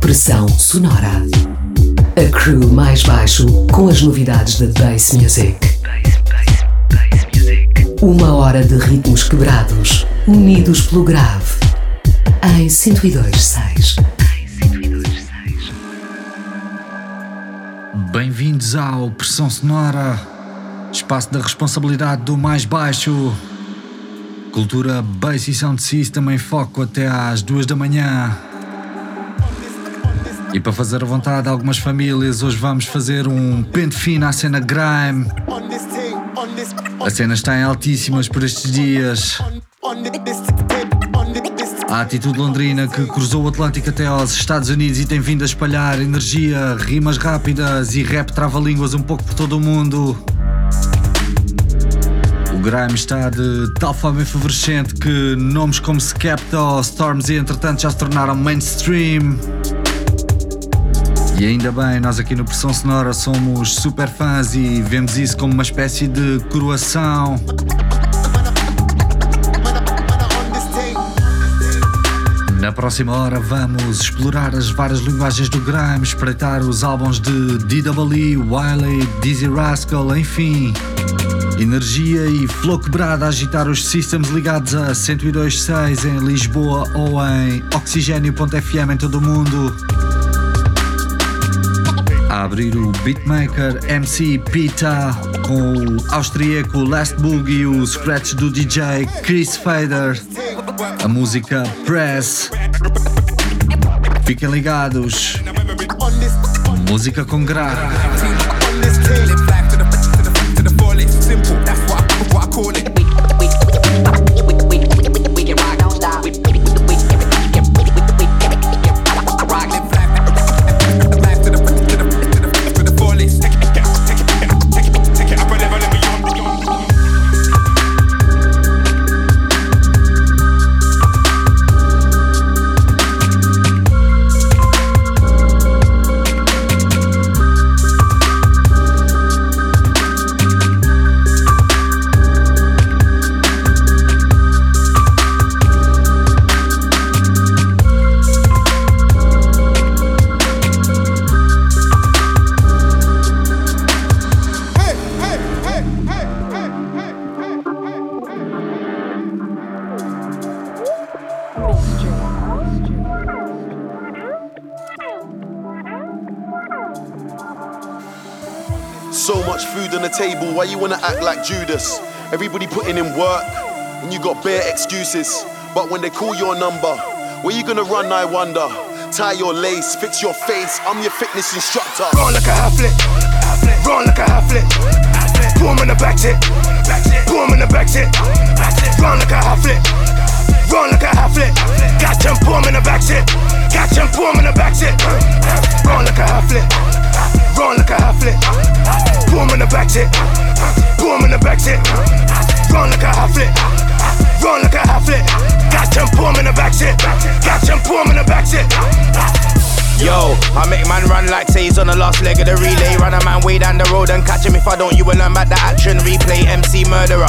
Pressão sonora. A crew mais baixo com as novidades da Bass Music. Uma hora de ritmos quebrados, unidos pelo grave. Em 102.6. Bem-vindos ao Pressão Sonora, espaço da responsabilidade do mais baixo. Cultura Bass e Sound System em foco até às duas da manhã. E para fazer a vontade de algumas famílias, hoje vamos fazer um pente fino à cena grime. A cena está em altíssimas por estes dias. A atitude londrina que cruzou o Atlântico até aos Estados Unidos e tem vindo a espalhar energia, rimas rápidas e rap trava-línguas um pouco por todo o mundo. O grime está de tal forma efervescente que nomes como Skepta ou Stormzy entretanto já se tornaram mainstream. E ainda bem, nós aqui no Pressão Sonora somos super fãs e vemos isso como uma espécie de coroação. Na próxima hora vamos explorar as várias linguagens do grime, espreitar os álbuns de DWE, Wiley, Dizzy Rascal, enfim. Energia e flow quebrada a agitar os systems ligados a 102.6 em Lisboa ou em oxigênio.fm em todo o mundo a abrir o beatmaker MC Pita com o austríaco Last Boogie e o scratch do DJ Chris Fader. A música Press. Fiquem ligados. Música com grave. You wanna act like Judas? Everybody putting in work, and you got bare excuses. But when they call your number, where you gonna run, I wonder? Tie your lace, fix your face, I'm your fitness instructor. Run like a half flip, run like a half flip. Boom in the back tip, boom in the back tip. Run like a half flip, run like a half flip. Got them boom in the back tip, got them boom in the back tip. Run like a half flip, run like a half flip. Boom in the back tip. Boom in the back tip. Run like a half flip. Run like a half flip. Got them in the back tip. Got them in the back tip. Yo, I make man run like say he's on the last leg of the relay. Run a man way down the road and catch him if I don't. You will learn about the action replay. MC murderer.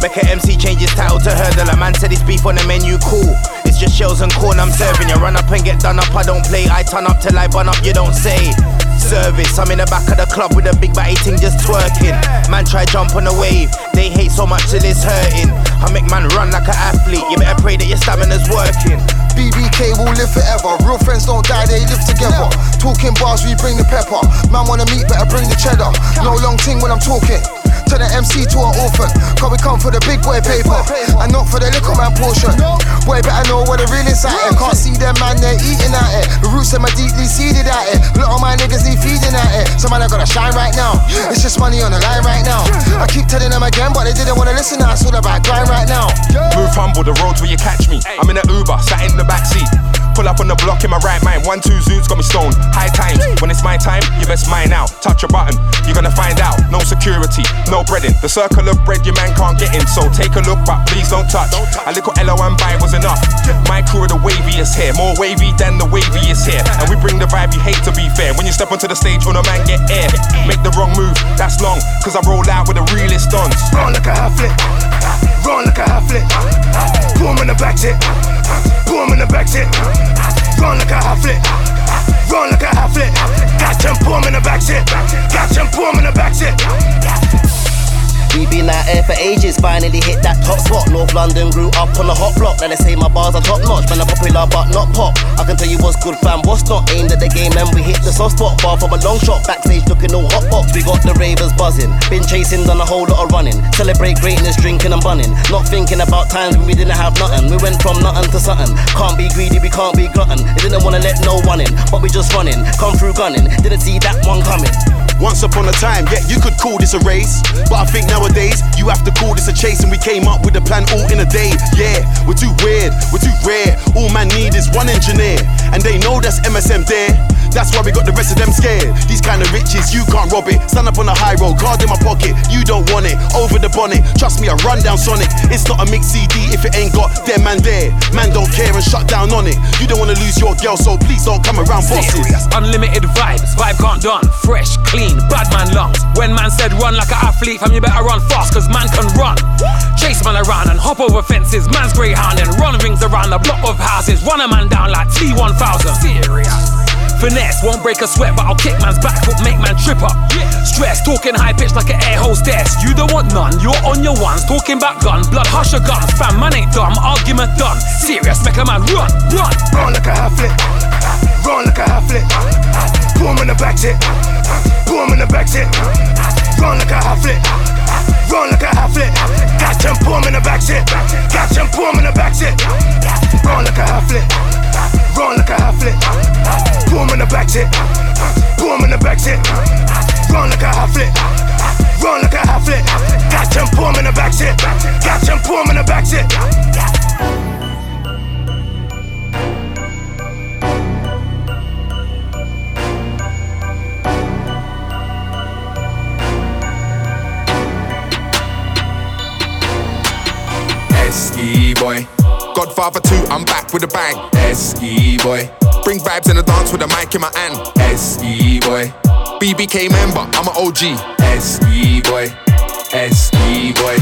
Make a MC change his title to hurdler. Man said his beef on the menu, cool. It's just shells and corn I'm serving you. Run up and get done up, I don't play. I turn up till I bun up, you don't say service. I'm in the back of the club with a big batty ting just twerking. Man try jump on the wave, they hate so much till it's hurting. I make man run like an athlete, you better pray that your stamina's working. BBK will live forever. Real friends don't die, they live together. Talking bars, we bring the pepper. Man wanna meet, better bring the cheddar. No long ting when I'm talking. Turn the MC to an orphan. Cause we come for the big boy paper. And not for the little man portion. Boy, better know what the real inside it. Can't see them man, they're eating at it. The roots of my deeply seeded at it. A lot of my niggas need feeding at it. So man, I gotta shine right now. It's just money on the line right now. I keep telling them again, but they didn't wanna listen. It's all about grind right now. Move humble, the roads where you catch me. I'm in an Uber, sat in the back seat. Pull up on the block in my right mind. One, two zoots got me stoned. High times. When it's my time, you best mine out. Touch a button, you're gonna find out. No security, no breading. The circle of bread your man can't get in. So take a look, but please don't touch. A little LO and buy was enough. My crew are the waviest here. More wavy than the waviest here. And we bring the vibe you hate to be fair. When you step onto the stage, all the man get air. Make the wrong move, that's long. cause I roll out with the realest dons. Run like a half flip, run like a half flip. Boom in the back tip, boom in the back tip. Run like a half flip, run like a half flip. Catch and boom in the back tip, catch and boom in the back tip. We been out here for ages, finally hit that top spot. North London grew up on the hot block. Now they say my bars are top notch, man, I'm popular but not pop. I can tell you what's good, fam, what's not. Aimed at the game, and we hit the soft spot. Bar from a long shot, backstage looking all hot box. We got the ravers buzzing, been chasing, done a whole lot of running. Celebrate greatness, drinking and bunning. Not thinking about times when we didn't have nothing. We went from nothing to something. Can't be greedy, we can't be glutton. They didn't wanna let no one in, but we just running. Come through gunning, didn't see that one coming. Once upon a time, yeah, you could call this a race. But I think nowadays, you have to call this a chase. And we came up with a plan all in a day. Yeah, we're too weird, we're too rare. All man need is one engineer. And they know that's MSM there. That's why we got the rest of them scared. These kind of riches, you can't rob it. Stand up on the high road, card in my pocket. You don't want it, over the bonnet. Trust me, I run down Sonic. It's not a mix CD if it ain't got them man there. Man don't care and shut down on it. You don't wanna lose your girl, so please don't come around bosses. Unlimited vibes, vibe can't done. Fresh, clean, bad man lungs. When man said run like an athlete, fam, you better run fast, cause man can run. Chase man around and hop over fences. Man's greyhound and run rings around the block of houses. Run a man down like T1000. Serious. Finesse won't break a sweat, but I'll kick man's back foot, make man trip up. Stress, talking high pitch like an air hostess. You don't want none, you're on your ones. Talking back gun, blood hush your guns. Fam, man ain't dumb, argument done. Serious, make a man run, run. Run like a half flip, run like a half flip. Boom in the back tip, boom in the back tip. Run like a half flip, run like a half flip. Catch and boom in the back tip, catch and boom in the back tip. Run like a half flip, run like a half flip. Boom in the back tip, boom in the back tip. Run like a half flip, run like a half flip. Catch and boom in the back tip, catch and boom in the back tip. Esky boy. Godfather 2, I'm back with a bang. Esky boy. Bring vibes in the dance with a mic in my hand. Esky boy. BBK member, I'm an OG. Esky boy. Esky boy.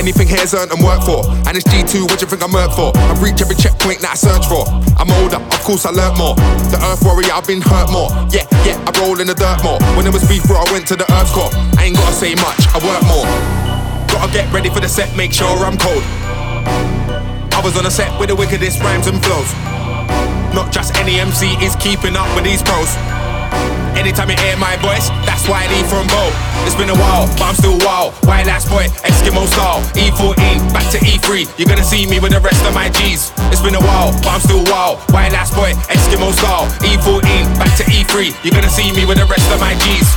Anything here's earned and worked for. And it's G2, what you think I'm worked for? I've reached every checkpoint that I search for. I'm older, of course I learnt more. The earth warrior, I've been hurt more. Yeah, yeah, I roll in the dirt more. When it was beef, bro, I went to the earth core. I ain't gotta say much, I work more. Gotta get ready for the set, make sure I'm cold. Was on a set with the wickedest rhymes and flows. Not just any MC is keeping up with these pros. Anytime you hear my voice, that's why I from Bow. It's been a while, but I'm still wild. White ass boy, Eskimo style. E14, back to E3. You're gonna see me with the rest of my G's. It's been a while, but I'm still wild. White ass boy, Eskimo style. E14, back to E3. You're gonna see me with the rest of my G's.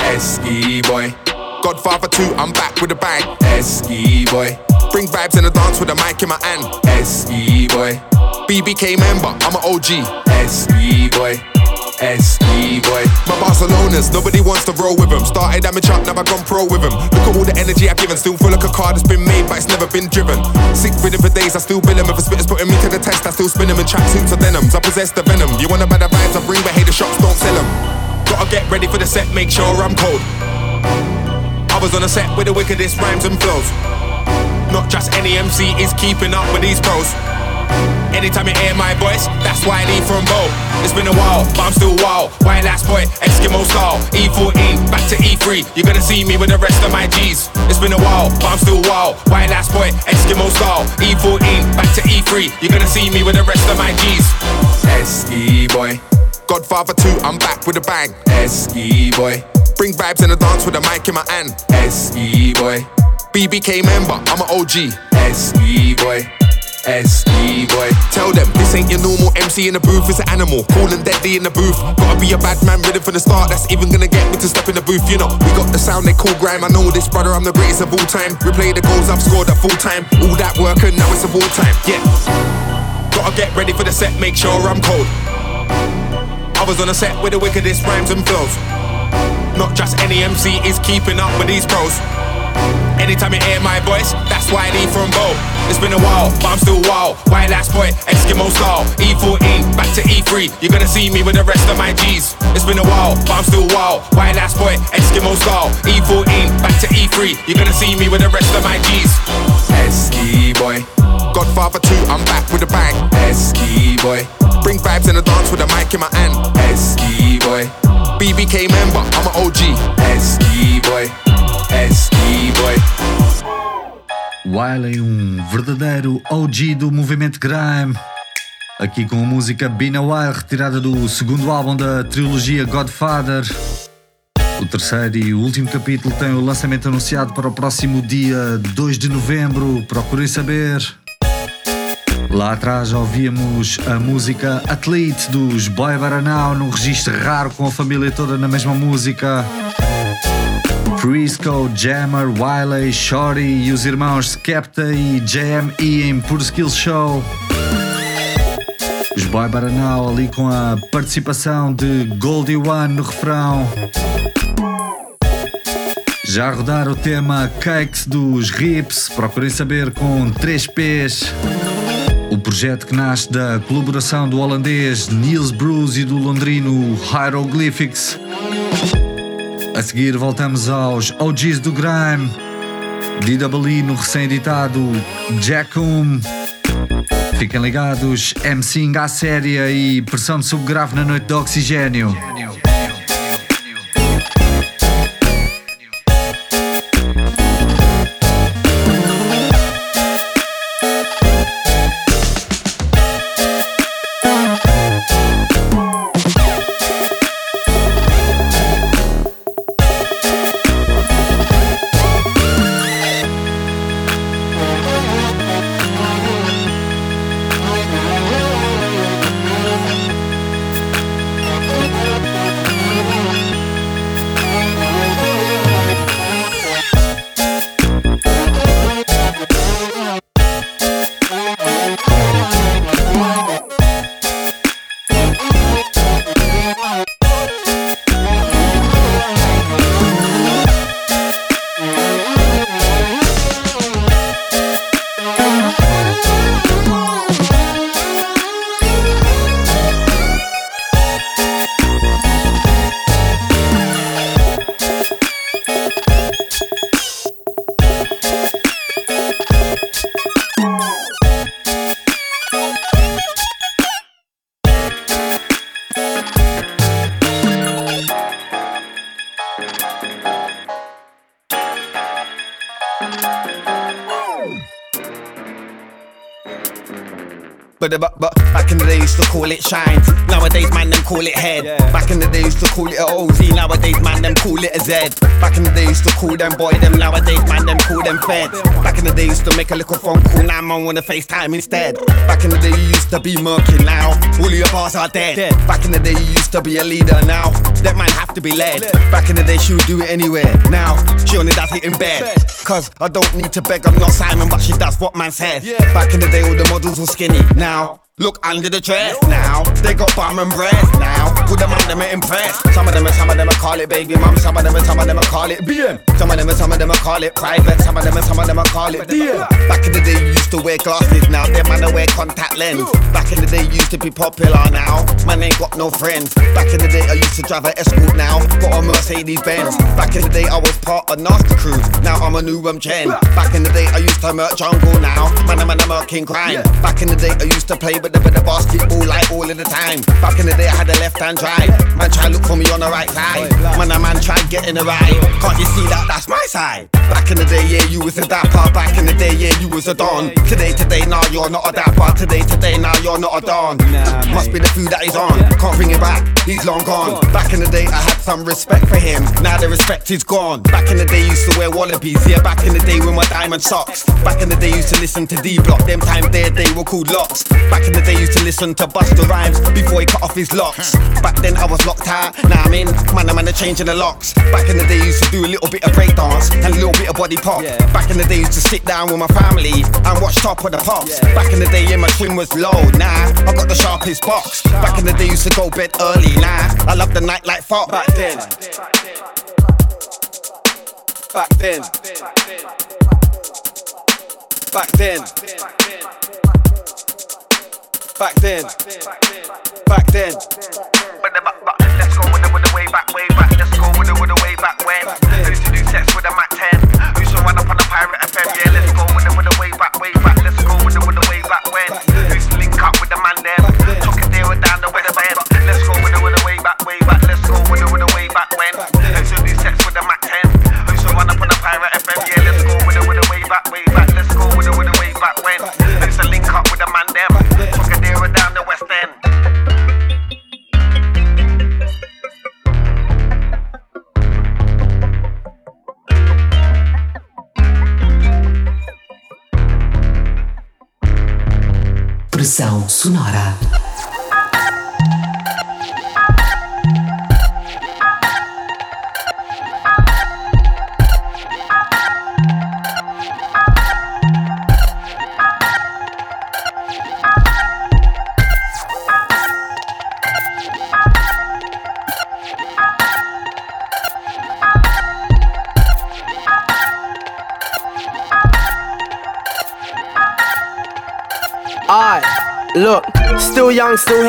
Esky boy. Godfather 2, I'm back with a bang. Esky boy. Bring vibes in the dance with a mic in my hand. Esky boy. BBK member, I'm an OG. Esky boy. SE boy. My Barcelona's, nobody wants to roll with him. Started amateur, now I gone pro with him. Look at all the energy I've given. Still feel like a car that's been made, but it's never been driven. Sick rhythm for days, I still bill. If a spitter's putting me to the test, I still spin him in tracksuits or denims. I possess the venom. You wanna the vibes I bring, but hey, the shops don't sell them. Gotta get ready for the set, make sure I'm cold. I was on a set with the wickedest rhymes and flows. Not just any MC is keeping up with these pros. Anytime you hear my voice, that's why I leave from Bow. It's been a while, but I'm still wild. White last boy, Eskimo style. E14, back to E3. You're gonna see me with the rest of my G's. It's been a while, but I'm still wild. White last boy, Eskimo style. E14, back to E3. You're gonna see me with the rest of my G's. Esky boy. Godfather 2, I'm back with a bang. Esky boy. Bring vibes in the dance with a mic in my hand. Esky boy. BBK member, I'm an OG. Esky boy. SE boy. Tell them this ain't your normal MC in the booth, it's an animal. And deadly in the booth. Gotta be a bad man ready from the start. That's even gonna get me to step in the booth, you know. We got the sound they call grime. I know this brother, I'm the greatest of all time. Replay the goals I've scored at full time. All that work and now it's a war time. Yeah. Gotta get ready for the set, make sure I'm cold. I was on a set with the wickedest rhymes and flows. Not just any MC is keeping up with these pros. Anytime you hear my voice, that's why I need from Bow. It's been a while, but I'm still wild. White last boy, Eskimo style. E14, back to E3. You're gonna see me with the rest of my G's. It's been a while, but I'm still wild. White last boy, Eskimo style. E14, back to E3. You're gonna see me with the rest of my G's. Eski boy. Godfather 2, I'm back with a bang. Eski boy. Bring vibes in the dance with a mic in my hand. Eski boy. BBK member, I'm an OG. Eski boy. Eski boy. Wiley, um verdadeiro OG do movimento grime. Aqui com a música Been a While, retirada do segundo álbum da trilogia Godfather. O terceiro e último capítulo tem o lançamento anunciado para o próximo dia 2 de novembro. Procurem saber. Lá atrás ouvíamos a música Athlete dos Boy Baranau num registro raro com a família toda na mesma música. Frisco, Jammer, Wiley, Shorty e os irmãos Skepta e JME em Pure Skill Show. Os Boy Baranau ali com a participação de Goldie One no refrão. Já rodar o tema Cakes dos Rips, procurem saber com 3 P's. O projeto que nasce da colaboração do holandês Niels Bruce e do londrino Hieroglyphics. A seguir voltamos aos OGs do Grime, DWE no recém-editado Jackum. Fiquem ligados, MCing à séria e pressão de subgrave na noite de oxigênio. Call it a OZ. Nowadays, man, them call it a Z. Back in the day, used to call them boy them. Nowadays, man, them call them fed. Back in the day, used to make a little phone call. Now, man, wanna FaceTime instead. Back in the day, you used to be murky. Now, all your bars are dead. Back in the day, you used to be a leader. Now, that man have to be led. Back in the day, she would do it anywhere. Now, she only does it in bed. Cause I don't need to beg, I'm not Simon, but she does what man said. Back in the day, all the models were skinny. Now, Look under the dress now. They got bum and breast now. Put them on them impressed. Some of them, some of them, I call it baby mum. Some of them, some of them, I call it BM. Some of them, some of them, I call it private. Some of them, some of them, I call it DM. Back in the day, you used to wear glasses. Now them man, I wear contact lens. Back in the day, you used to be popular. Now man ain't got no friends. Back in the day, I used to drive a escort. Now got a Mercedes Benz. Back in the day, I was part of Nasty Crew. Now I'm a new um Chen. Back in the day, I used to murk jungle. Now man, I'm a king crime. Back in the day, I used to play the, the basketball like all of the time. Back in the day, I had a left hand drive. Man, try look for me on the right side. Man, a man try get in the right. Can't you see that? That's my side. Back in the day, yeah, you was a dapper. Back in the day, yeah, you was a don. Today, today, now nah, you're not a dapper. Today, today, now nah, you're not a don. Must be the food that he's on. Can't bring it back. He's long gone. Back in the day, I had some respect for him. Now the respect is gone. Back in the day, used to wear wallabies. Yeah, back in the day with my diamond socks. Back in the day, used to listen to D Block. Them times there, they were called locks. Back in the day, used to listen to Busta Rhymes before he cut off his locks. Back then, I was locked out. Now I'm in. Man, I'm in the changing the locks. Back in the day, used to do a little bit of breakdance and a little bit of body pop. Back in the day, used to sit down with my family and watch Top of the Pops. Back in the day, yeah, my twin was low. Nah, I got the sharpest box. Back in the day, used to go bed early. Nah, I love the night like fuck. Back then. Back then. Back then. Back then. Back then. Let's go with the, with the way back, then. back. Let's go with the, with the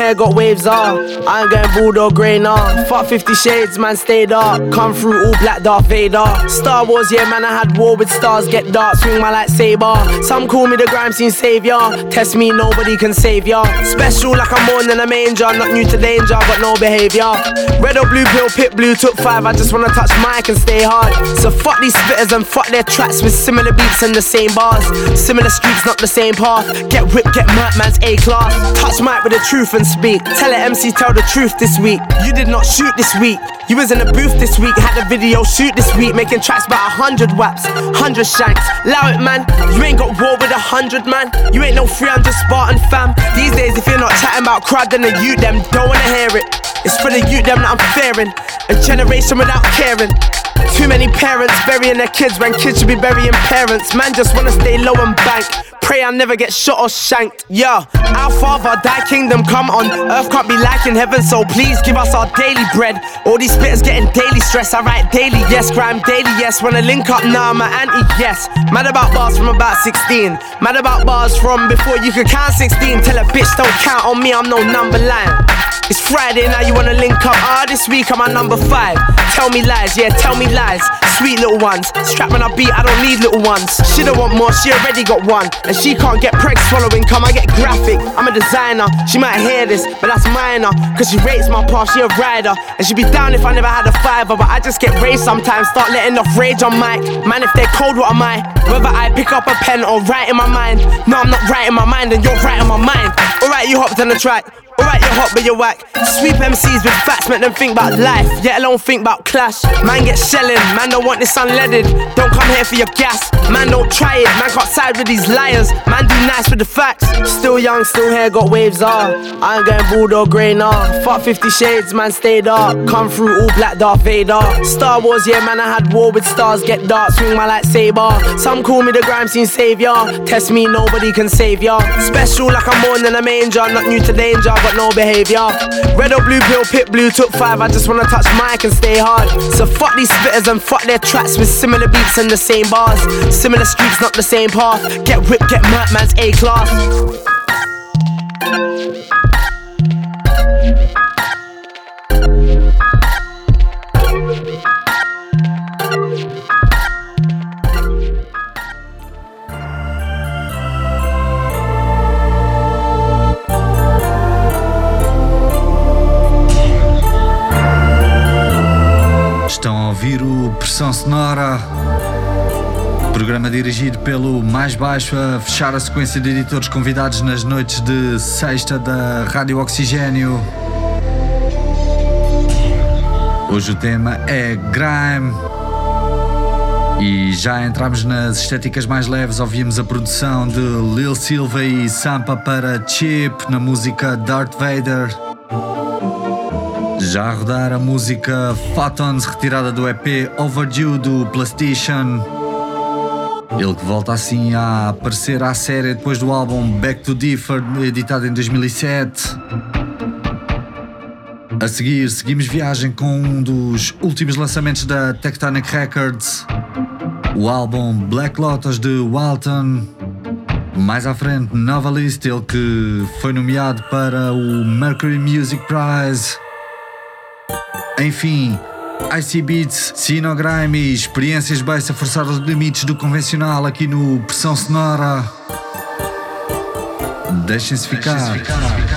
here, got waves on. I ain't getting or grey now. Fuck 50 shades, man, stay dark. Come through all black Darth Vader. Star Wars, yeah, man, I had war with stars, get dark, swing my lightsaber. Some call me the grime scene savior. Test me, nobody can save ya. Special like I'm more than a manger, not new to danger, but no behavior. Red or blue pill, pit blue, took five. I just wanna touch mic and stay hard. So fuck these spitters and fuck their tracks with similar beats and the same bars. Similar streets, not the same path. Get whipped, get murked, man's A class. Touch mic with the truth and speak. Tell it MC, tell the truth this week. You did not shoot this week. You was in a booth this week, had a video shoot this week, making tracks about a hundred waps, hundred shanks. Allow it, man. You ain't got war with a hundred man. You ain't no 300 Spartan fam. These days, if you're not chatting about crowd, then the youth them don't wanna hear it. It's for the youth them that I'm fearing. A generation without caring. Too many parents burying their kids when kids should be burying parents. Man just wanna stay low and bank. Pray I never get shot or shanked. Yeah, our father, thy kingdom come on. Earth can't be like in heaven, so please give us our daily bread. All these spitters getting daily stress. I write daily, yes, crime daily, yes. Wanna link up now, I'm an yes. Mad about bars from about 16. Mad about bars from before you could count 16. Tell a bitch don't count on me, I'm no number line. It's Friday now, you wanna link up? Ah, this week I'm at number five. Tell me lies, yeah, tell me lies. Sweet little ones. Strap when I beat, I don't need little ones. She don't want more, she already got one. And she can't get preg swallowing, come I get graphic. I'm a designer, she might hear this, but that's minor. Cause she rates my path, she a rider. And she'd be down if I never had a fiver, but I just get raised sometimes. Start letting off rage on mic. Man, if they're cold, what am I? Whether I pick up a pen or write in my mind. No, I'm not writing my mind, and you're writing my mind. Alright, you hopped on the track. Alright, you're hot, but you're whack. Sweep MCs with facts, make them think about life, yet alone think about clash. Man get shelling, man don't want this unleaded. Don't come here for your gas, man don't try it. Man can't side with these liars, man do nice with the facts. Still young, still here, got waves on. I ain't getting bald or grey now. Fuck 50 shades, man stay dark. Come through all black Darth Vader. Star Wars, yeah, man, I had war with stars, get dark, swing my lightsaber. Some call me the grime scene savior. Test me, nobody can save ya. Special like I'm more than a manger, not new to danger, got no behavior. Red or blue pill, pit blue, took five. I just wanna touch mic and stay hard. So fuck these spitters and fuck their tracks with similar beats and the same bars. Similar streets, not the same path. Get whipped, get murked, man's A class. Pelo Mais Baixo a fechar a sequência de editores convidados nas noites de sexta da Rádio Oxigênio. Hoje o tema é Grime. E já entramos nas estéticas mais leves, ouvimos a produção de Lil Silva e Sampa para Chip na música Darth Vader. Já a rodar a música Photons, retirada do EP Overdue do PlayStation. Ele que volta assim a aparecer à série depois do álbum Back to Differ, editado em 2007. A seguir, seguimos viagem com um dos últimos lançamentos da Tectonic Records, o álbum Black Lotus de Walton. Mais à frente, Nova List, ele que foi nomeado para o Mercury Music Prize. Enfim, Icy Beats, Sinogrime, experiências bass forçar os limites do convencional aqui no Pressão Sonora. Deixem-se ficar. Deixem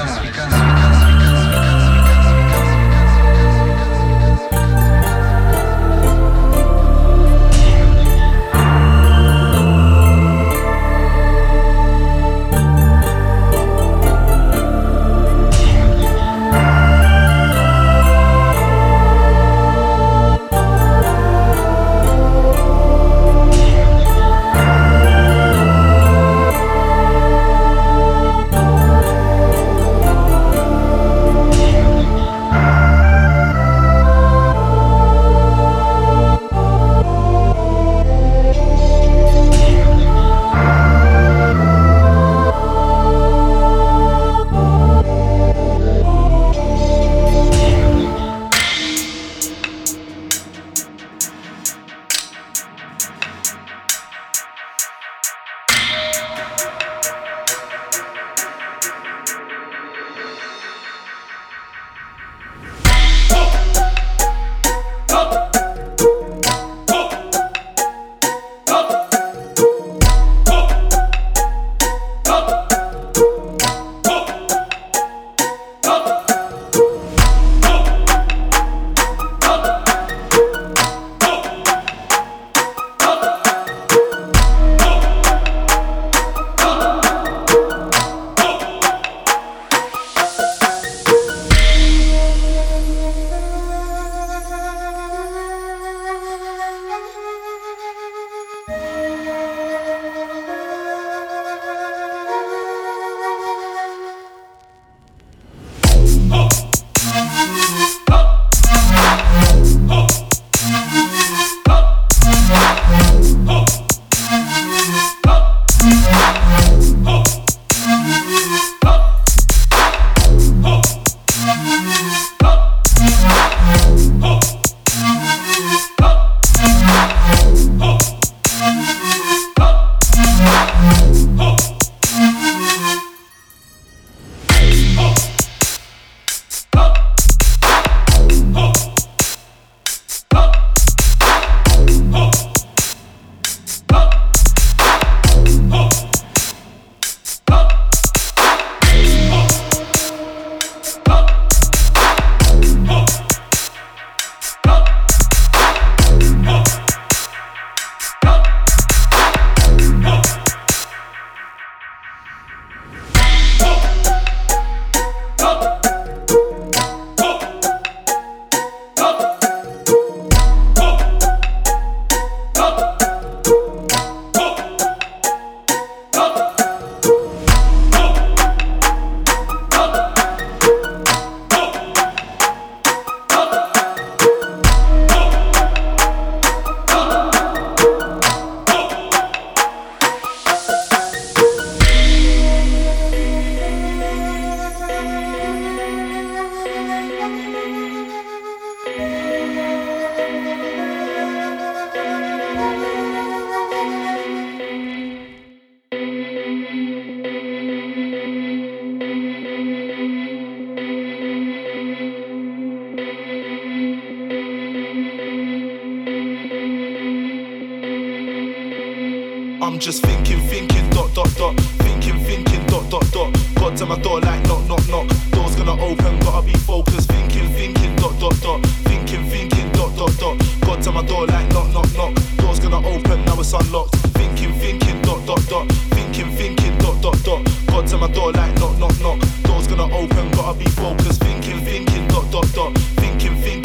my door like knock, knock, knock. Door's gonna open, gotta be focused. Thinking, thinking, dot, dot, dot. Thinking, thinking, dot, dot, dot. God's on my door like knock, knock, knock. Door's gonna open, now it's unlocked. Thinking, thinking, dot, dot, dot. Thinking, thinking, dot, dot, dot. God's on my door like knock, knock, knock. Door's gonna open, gotta be focused. Thinking, thinking, dot, dot, dot. Thinking, thinking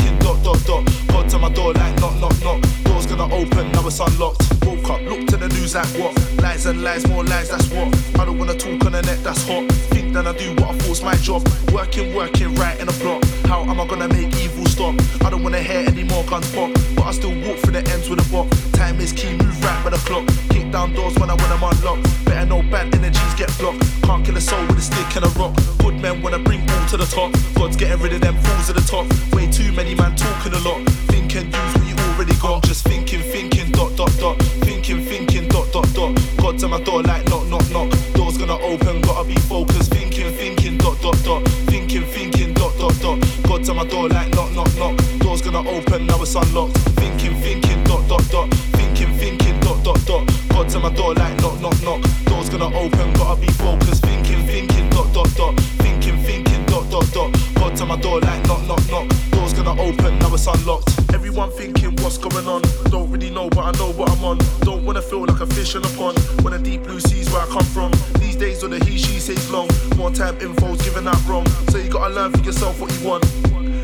dot dot. God's on my door like knock knock knock. Door's gonna open, now it's unlocked. Woke up, looked to the news like what? Lies and lies, more lies, that's what. I don't wanna talk on the net, that's hot. Think that I do what I force my job. Working, working, right in a block. How am I gonna make evil stop? I don't wanna hear any more guns pop, but I still walk through the ends with a block. Time is key, move right by the clock. Kick down doors when I when I'm unlocked. Better know bad energies get blocked. Can't kill a soul with a stick and a rock. Good men wanna bring all to the top. God's getting rid of them fools at the top. Way too many man talk talking a lot. Thinking, use what you already got. Just thinking, thinking, dot, dot, dot. Thinking, thinking, dot, dot, dot. God's at my door like knock, knock, knock. Door's gonna open, gotta be focused. Thinking, thinking, dot, dot, dot. Thinking, thinking, dot, dot, dot. God's at my door like knock, knock, knock. Door's gonna open, now it's unlocked. Thinking, thinking, dot, dot, dot. Thinking, thinking, dot, dot, dot. God's at my door like knock, knock, knock. Door's gonna open, gotta be focused. Thinking, thinking, dot, dot, dot. Dot, dot. God to my door like knock, knock, knock. Door's gonna open, now it's unlocked. Everyone thinking what's going on. Don't really know, but I know what I'm on. Don't wanna feel like a fish in a pond. When the deep blue seas where I come from. These days, all the he, she says long. More time info's given out wrong. So you gotta learn for yourself what you want.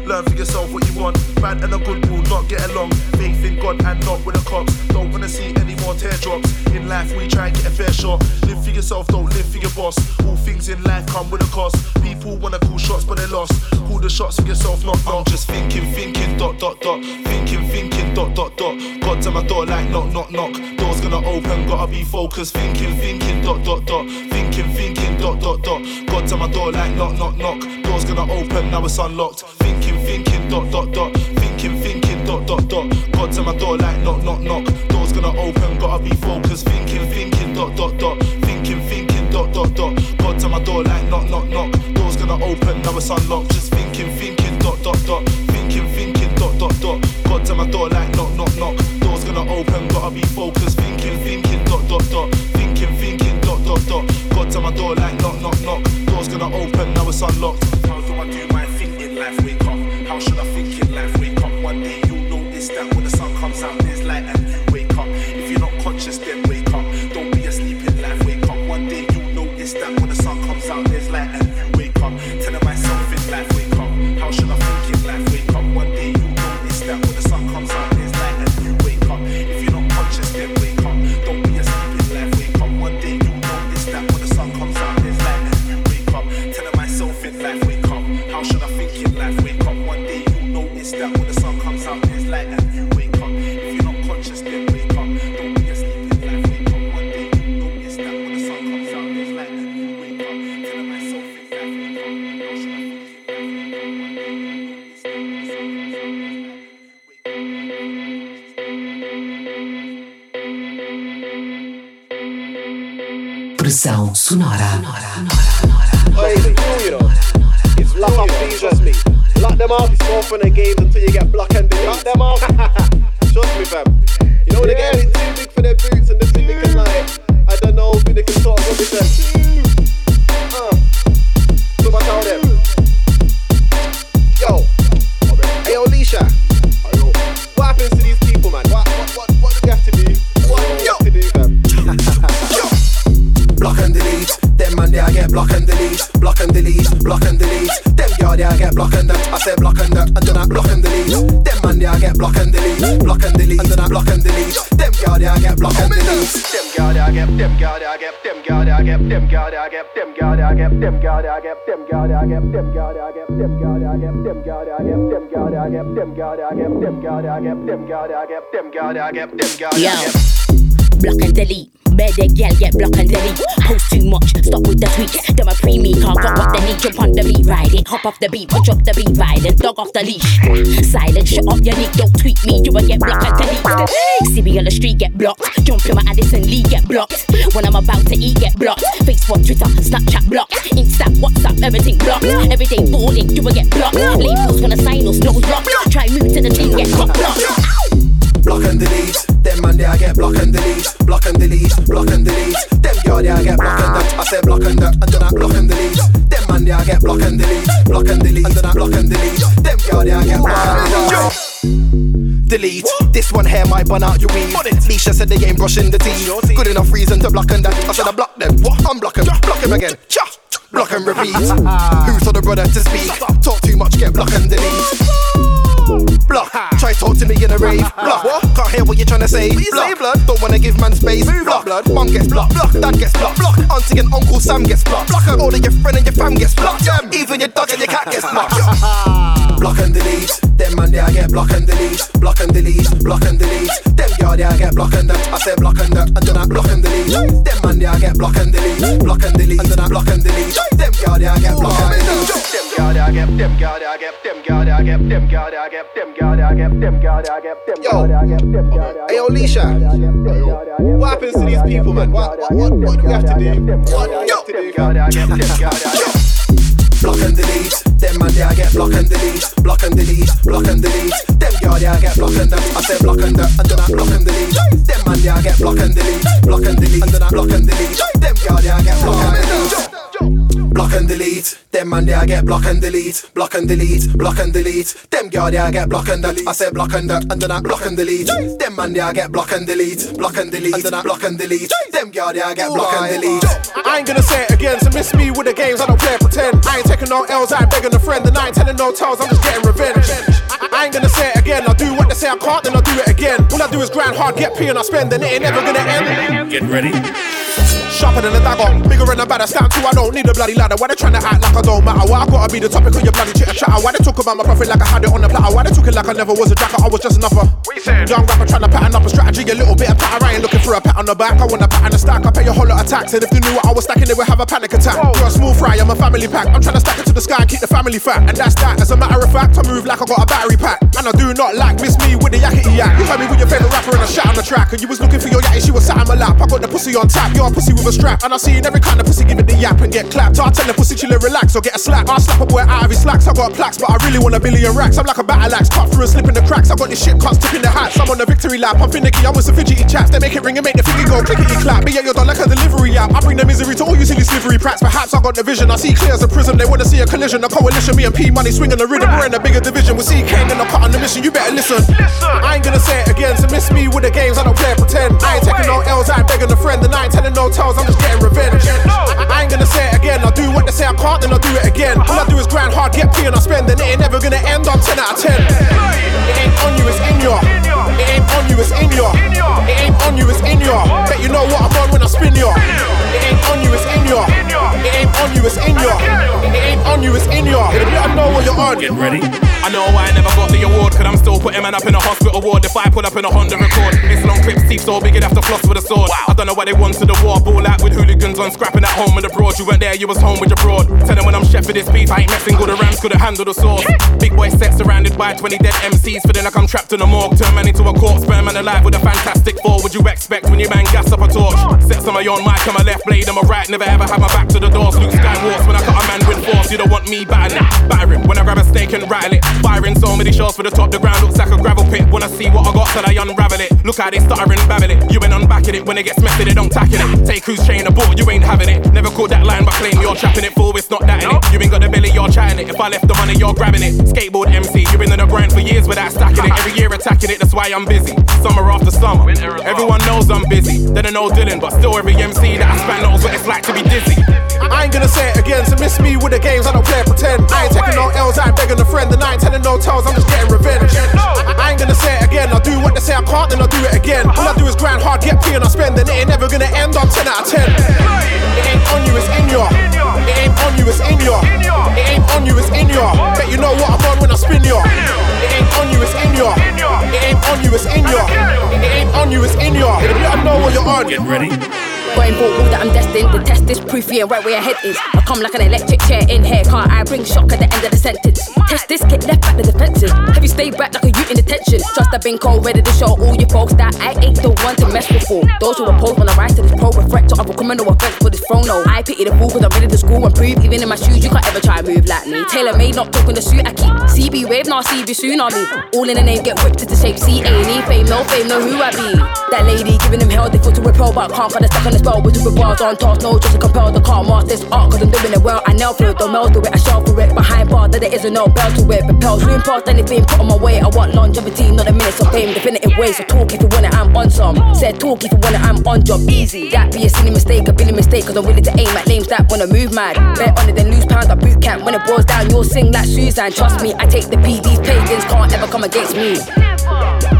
Learn for yourself what you want. Bad and a good will not get along. Faith in God and not with the cops. Don't wanna see any more teardrops. In life, we try and get a fair shot. Live for yourself, don't live for your boss. All things in life come with a cost. People wanna call shots, but they lost. Call the shots for yourself, not not. Just thinking, thinking, dot, dot, dot. Thinking, thinking, dot, dot, dot. God to my door like knock, knock, knock. Door's gonna open, gotta be focused. Thinking, thinking, dot, dot, dot. Thinking, thinking, dot, dot, dot. God to my door like knock, knock, knock. Door's gonna open, now it's unlocked. Thinking, thinking, dot, dot, dot. Thinking, thinking, dot, dot, dot. God to my door like knock, knock, knock. Door's gonna open, gotta be focused. Thinking, thinking, dot, dot, dot. Thinking, thinking, dot, dot, dot. God to my door like knock, knock, knock. Gonna open, now it's unlocked. Just thinking, thinking, dot, dot, dot. Thinking, thinking, dot, dot, dot. God to my door like knock, knock, knock. Door's gonna open, gotta be focused. Thinking, thinking, dot, dot, dot. Thinking, thinking, dot, dot, dot. God to my door like knock, knock, knock. Door's gonna open, now it's unlocked. when I gave the there I get. There I get. There I get. There I get. There I get. There I get. There I get. There I get. There I get. There I get. There I get. Get. Block and delete. Better gal get blocked and delete. Post too much, stop with the tweets. Them a pre me, can't got what they need. Jump on the beat, ride it. Hop off the beat, punch up the beat, violent. Dog off the leash. Silent, shut off your nick. Don't tweet me, you will get blocked and delete. See me on the street, get blocked. Jump in my Addison Lee, get blocked. When I'm about to eat, get blocked. Facebook, Twitter, Snapchat blocked. Insta, WhatsApp, everything blocked. Everyday boarding, you will get blocked. Labels gonna sign us, nose blocked. Try move to the thing, get blocked. Block and delete. Them man there I get block and delete. Block and delete. Block and delete. Them girl there I get block and that. I said block and that. And then I block and delete. Them man there I get block and delete. Block and delete. And then I block and delete. Them girl there I get block and delete. Delete. This one here might burn out your weed. Misha said they ain't brushing the teeth. Good enough reason to block and that. I said I block them. What? Unblock them. Block him again. Cha. Block and repeat. Who saw the brother to speak? Talk too much, get block and delete. Block. Try talk to me in a rave. Block. What? Can't hear what you're trying to say. Block. blood. Don't wanna give man space. Block. Blood. Mum gets blocked. Block. Dad gets blocked. Block. Auntie and Uncle Sam gets blocked. Block. All of your friend and your fam gets blocked. Even your dog and your cat gets blocked. Block and delete. Them man there I get block and delete. Block and delete. Block and delete. Them girl girl, I get block and I say block and and then I block and delete. Them man, yeah, I get block and delete, block and delete, and then I block and delete. Them girl, yeah, I get block and delete. Them girl, yeah, I get, them girl, yeah, I get, them girl, yeah, I get, them girl, yeah, I get, them girl, yeah. Hey, yo, Lisha. What happens to these people, man? What, what, what, what do we have to do? What do we have to do? Block and delete, them man yeah I get block and delete, block and delete, block and delete. Them girl yeah I get block and I say block and and then I block and delete. Them man yeah I get block and delete, block and delete, then I block and delete. Them girl yeah I get block and delete. Block and delete, them man yeah I get block and delete, block and delete, block and delete. Them girl yeah I get block and delete. I say block and and then I block and delete. Them man yeah I get block and delete, block and delete, and then I block and delete. Them girl yeah I get block and delete. I ain't gonna say it again, so miss me with the games, I don't play pretend. I ain't taking no L's, I ain't begging a friend, and I ain't telling no tales, I'm just getting revenge. I ain't gonna say it again, I'll do what they say I can't, then I'll do it again. All I do is grind hard, get P and I spend, and it ain't never gonna end. Get ready. Sharper than a dagger, bigger and a badder. Stand too, I don't need a bloody ladder. Why they trying to act like I don't matter? Why I gotta be the topic of your bloody chitter chatter? Why they talk about my profit like I had it on the platter? Why they talking like I never was a jacker? I was just another young rapper trying to pattern up a strategy, a little bit of patter. I ain't looking for a pat on the back. I want a pat on the stack. I pay a whole lot of tax, and if they knew what I was stacking, they would have a panic attack. You're a small fry, I'm a family pack. I'm trying to stack it to the sky and keep the family fat, and that's that. As a matter of fact, I move like I got a battery pack, and I do not like miss me with the yakety yak. You heard me with your favorite rapper and a shot on the track, and you was looking for your yatty, she was sat on my lap. I got the pussy on tap, you're a pussy with a strap, and I see every kind of pussy give it the yap and get clapped. I tell the pussy chill and relax or get a slap. I slap a boy out of his slacks. I got plaques, but I really want a billion racks. I'm like a battle axe, cut through and slip in the cracks. I got this shit cut, tip in the hats. I'm on the victory lap. I'm finicky, I'm with some fidgety chaps. They make it ring and make the finger go clickety clap. But yeah, you're done like a delivery app. I bring the misery to all you silly slivery prats. Perhaps I got the vision. I see clear as a prism. They wanna see a collision, a coalition. Me and P Money swinging the rhythm. We're in a bigger division. We'll see Kane and I'm cut on the mission. You better listen. I ain't gonna say it again. So miss me with the games. I don't play pretend. I ain't taking no L's. I ain't begging a friend. And I ain't telling no tales. Just getting revenge. I ain't gonna say it again. I'll do what they say I can't, then I'll do it again. All I do is grind hard, get P and I spend, and it ain't never gonna end. I'm 10 out of 10. It ain't on you, it's in your. It ain't on you, it's in your. It ain't on you, it's in your. Bet you know what I'm on when I spin your. It ain't on you, it's in your. It ain't on you, it's in your. It ain't on you, it's in your. Let them know what you're on. Get ready. I know why I never got the award, cause I'm still putting man up in a hospital ward. If I pull up in a Honda record, it's long clips, teeth so big, you'd have to floss with a sword. I don't know why they wanted the war, ball out with hooligans on scrapping at home and abroad. You went there, you was home with your broad. Tell them when I'm chef for this beef, I ain't messing, all the rams could have handled the sauce. Big boy set surrounded by 20 dead MCs, feeling like I'm trapped in a morgue. Turn man into a corpse, burn man alive with a fantastic four. Would you expect when you man gas up a torch? Set some of your mic on my left blade, on my right, never ever have my back to the doors. Luke Skywalks when I cut a man with force. You don't want me battering, battering when I grab a snake and rattle it. Firing so many shots for the top, the ground looks like a gravel pit. Wanna see what I got till I unravel it. Look how they stutter and babble it. You ain't unbacking it when it gets messy, they don't tackle it. Take who's chain a ball, you ain't having it. Never caught that line, but claim you're trapping it full. It's not that in it. You ain't got the belly, you're chatting it. If I left the money, you're grabbing it. Skateboard MC, you've been in the grind for years without stacking it. Every year attacking it, that's why I'm busy. Summer after summer, everyone knows I'm busy. They don't know Dylan, but still every MC that I span knows what it's like to be dizzy. I ain't gonna say it again, so miss me with the games, I don't play pretend. I ain't taking no L's, I ain't begging a friend, and I ain't telling no tales, I'm just getting revenge. I ain't gonna say it again, I'll do what they say I can't, then I'll do it again. All I do is grind hard, get P and I spend, and it ain't never gonna end, I'm 10 out of 10. It ain't on you, it's in your. It ain't on you, it's in your. It ain't on you, it's in your. Bet you know what I'm on when I spin your. It ain't on you, it's in your. It ain't on you, it's in your. It ain't on you, it's in your. Them know what you're on. Get ready. Going vocal that I'm destined to test this proof and right where your head is. I come like an electric chair in hair car. I bring shock at the end of the sentence. Test this, get left back the defensive. Have you stayed back like a youth in detention? Trust I've been cold, ready to show all you folks that I ain't the one to mess with. Fool. Those who oppose when I rise to this pro reflect to other criminal offense for this phone. I pity the fool cause I'm ready to school and prove. Even in my shoes, you can't ever try and move like me. Tailor made, not talking the suit I keep. CB wave, now CB soon on me. All in the name, get whipped into shape. C A E fame, no fame, know who I be. That lady giving them hell, they feel to repel, but can't find a stuck on the spell. With the bars on toss, no just to compel the calm master this art, cause I'm doing it well. I nail for it, don't melt to it, I shell for it. Behind bar, that there isn't no bell to it. Propels, room past anything put on my way. I want longevity, not a minute of fame, definitive ways. So talk if you want it, I'm on some. Said talk if you want it, I'm on job. Easy, that be a silly mistake, a billy mistake, cause I'm willing to aim at lames that wanna move mad. Bet on it, then lose pounds at boot camp. When it boils down, you'll sing like Suzanne. Trust me, I take the P, these pagans can't ever come against me.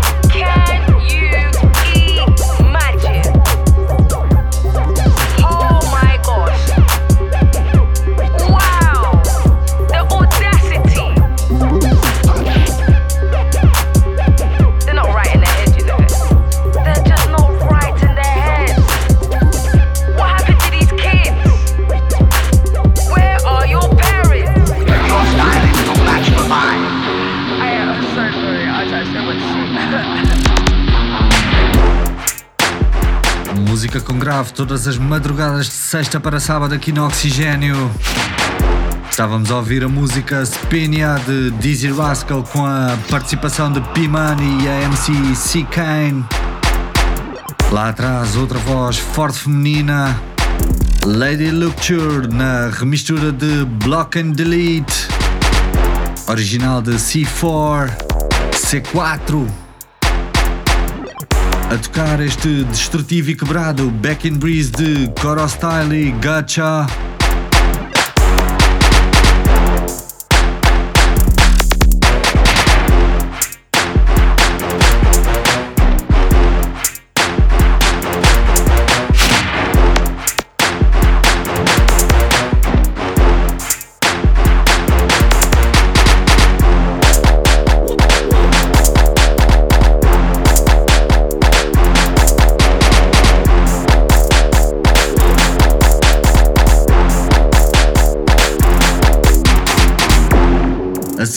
Grave todas as madrugadas de sexta para sábado aqui no Oxigênio. Estávamos a ouvir a música Spinia de Dizzy Rascal com a participação de P-Money e a MC C. Kane. Lá atrás, outra voz forte feminina, Lady Lucture na remistura de Block and Delete, original de C4, C4. A tocar este destrutivo e quebrado Back in Breeze de Coro Style e Gacha.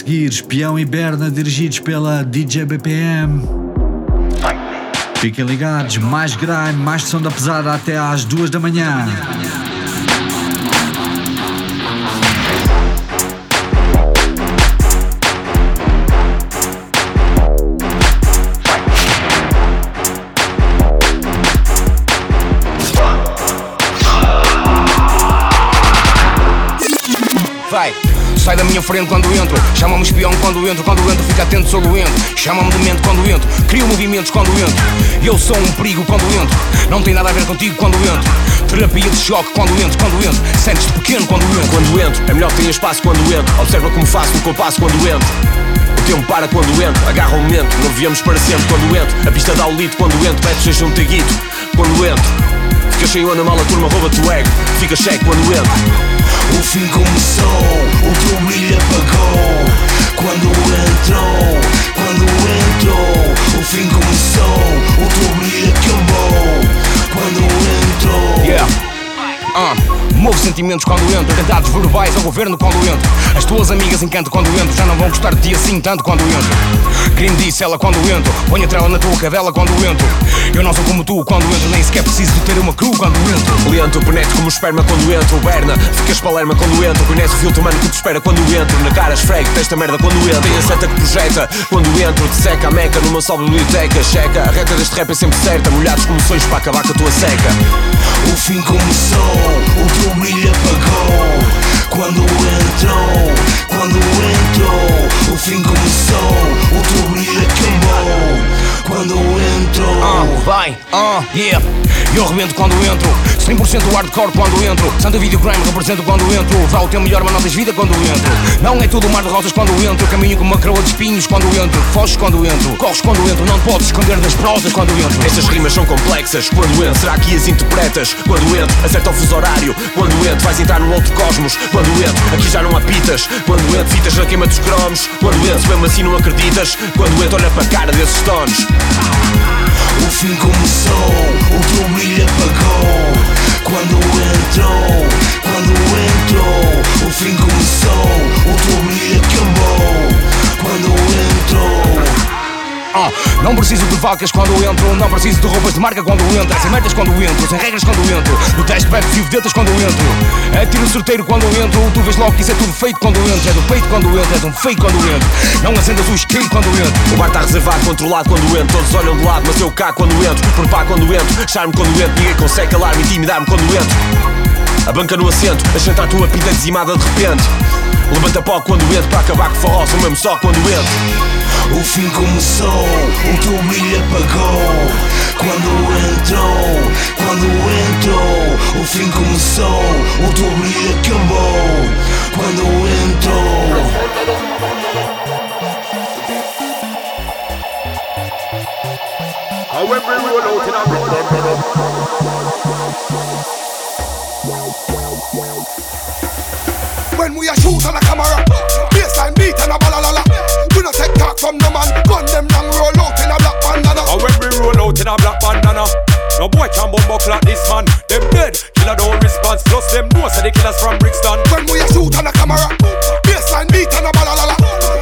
Seguir, Espião e Berna dirigidos pela DJ BPM. Fiquem ligados, mais grime, mais som da pesada até às duas da manhã. Sai da minha frente quando entro. Chama-me espião quando entro. Quando entro, fica atento, sou doente. Chama-me demente quando entro. Crio movimentos quando entro. Eu sou um perigo quando entro. Não tem nada a ver contigo quando entro. Terapia de choque quando entro. Quando entro, sentes-te pequeno quando entro. Quando entro, é melhor que tenha espaço quando entro. Observa como faço o compasso quando entro. O tempo para quando entro, agarra o momento. Não viemos para sempre quando entro. A pista dá o lito quando entro. Metes seja um teguito quando entro. Fica cheio na mala, turma, rouba-te o ego. Fica cheque quando entro. Fim começou, o teu brilho apagou Quando entrou, quando entrou O fim começou, o teu brilho acabou Quando entrou. Yeah. Uh. Movo sentimentos quando entro, atentados verbais ao governo quando entro. As tuas amigas encantam quando entro, já não vão gostar de ti assim tanto quando entro. Green disse ela quando entro, põe a trela na tua cadela quando entro. Eu não sou como tu quando entro, nem sequer preciso de ter uma cru quando entro. Lento, penetro como esperma quando entro. Berna, ficas palerma quando entro. Conhece o filtro humano que te espera quando entro. Na cara esfrego, testa merda quando entro. Tem a seta que projeta quando entro. Te seca a meca numa só biblioteca. Checa, a reta deste rap é sempre certa. Molhados como sonhos para acabar com a tua seca. O fim começou, o teu brilho apagou. Quando entrou, quando entrou O fim começou, o brilho acabou Quando entrou Uh, vai, uh, yeah Eu rebento quando entro 100% hardcore quando entro Santa Videogram represento quando entro Vá o teu melhor, mas não tens vida quando entro Não é tudo mar de rosas quando entro Caminho com uma coroa de espinhos quando entro Foges quando entro, corres quando entro Não te podes esconder das prosas quando entro Estas rimas são complexas quando entro. Será que as interpretas? Quando entro, acerta o fuso horário. Quando entro, vais entrar no outro cosmos. Quando entro, aqui já não há pitas. Quando entro, fitas na queima dos cromos. Quando entro, mesmo assim não acreditas. Quando entro, olha para a cara desses tones. O fim começou, o teu brilho apagou. Quando entrou, quando entrou O fim começou, o teu brilho acabou. Quando entrou Ah, não preciso de vacas quando entro, não preciso de roupas de marca quando entro, sem metas quando entro, sem regras quando entro, no teste bebe fio detas quando entro, é tiro certeiro quando entro, tu vês logo que isso é tudo feito quando entro, é do peito quando entro, é de um quando entro, não acendas o isqueiro quando entro. O bar está reservado, controlado quando entro. Todos olham de lado, mas eu cá quando entro. Por pá quando entro, charme quando entro. Ninguém consegue calar-me, intimidar-me quando entro. A banca no assento, assenta a tua pita dizimada de repente. Levanta pó quando entro, para acabar com forró, sou mesmo só quando entro. O fim começou, o teu brilho apagou Quando entrou, quando entrou O fim começou, o teu brilho acabou Quando entrou And when we roll out in a When we a shoot on a camera, baseline beat and a balalala. We no take talk from no man. Gun them down, roll out in a black bandana. And when we roll out in a black bandana No boy can bumbo clock this man Them dead, killer don't response Plus them know say the killers from Brixton When we a shoot on a camera, baseline beat and a balalala.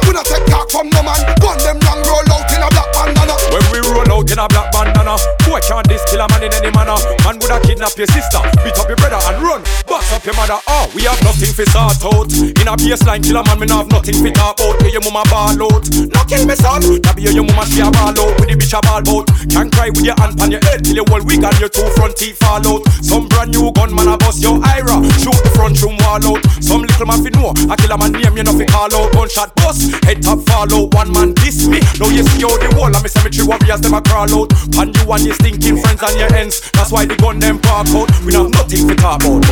We no take talk from no man. Gun them down, roll out in a black bandana. When we roll out in a black bandana Boy can't this kill a man in any manner. Man woulda kidnap your sister, beat up your brother and run. Box up your mother. Oh, we have nothing for sort out. In a baseline, kill a man, we not have nothing for talk out. Hear your mama ball out. No kill me son. That be your mama she a ball out with the bitch a ball out. Can't cry with your hand on your head till your whole wig and your two front teeth fall out. Some brand new gun man a bust your ira. Shoot the front room wall out. Some little man fi know. I kill a man name you know fi call out. Gunshot bust, head top fall out. One man diss me. Now you see how the wall of me cemetery warriors them a crawl out. Pan you and your stinking friends and your ends. That's why the gun them park out. We have nothing to talk about.